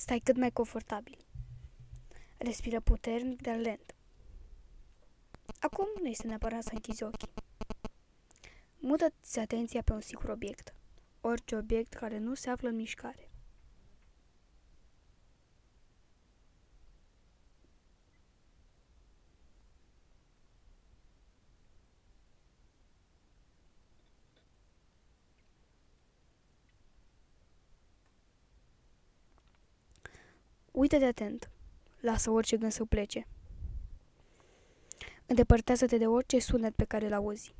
Stai cât mai confortabil. Respiră puternic, dar lent. Acum nu este neapărat să închizi ochii. Mută-ți atenția pe un singur obiect. Orice obiect care nu se află în mișcare. Uită-te atent. Lasă orice gând să plece. Îndepărtează-te de orice sunet pe care îl auzi.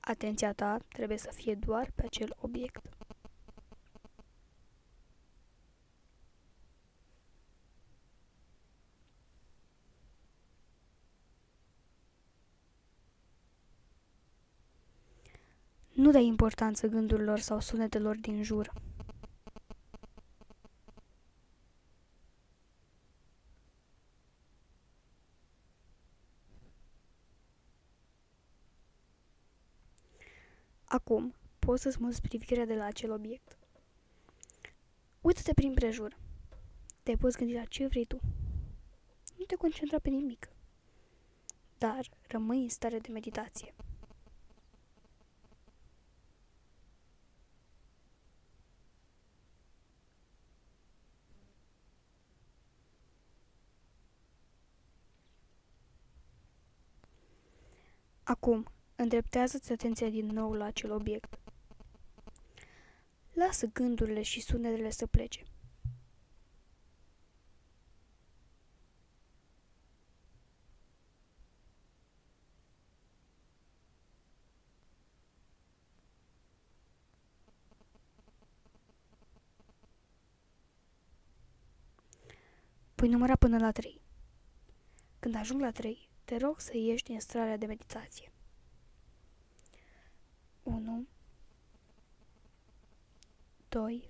Atenția ta trebuie să fie doar pe acel obiect. Nu dai importanță gândurilor sau sunetelor din jur. Acum, poți să-ți muți privirea de la acel obiect. Uită-te prin prejur. Te poți gândi la ce vrei tu. Nu te concentra pe nimic. Dar rămâi în stare de meditație. Acum, Îndreptează-ți atenția din nou la acel obiect. Lasă gândurile și sunetele să plece. Pui număra până la 3. Când ajung la 3, te rog să ieși din starea de meditație. 2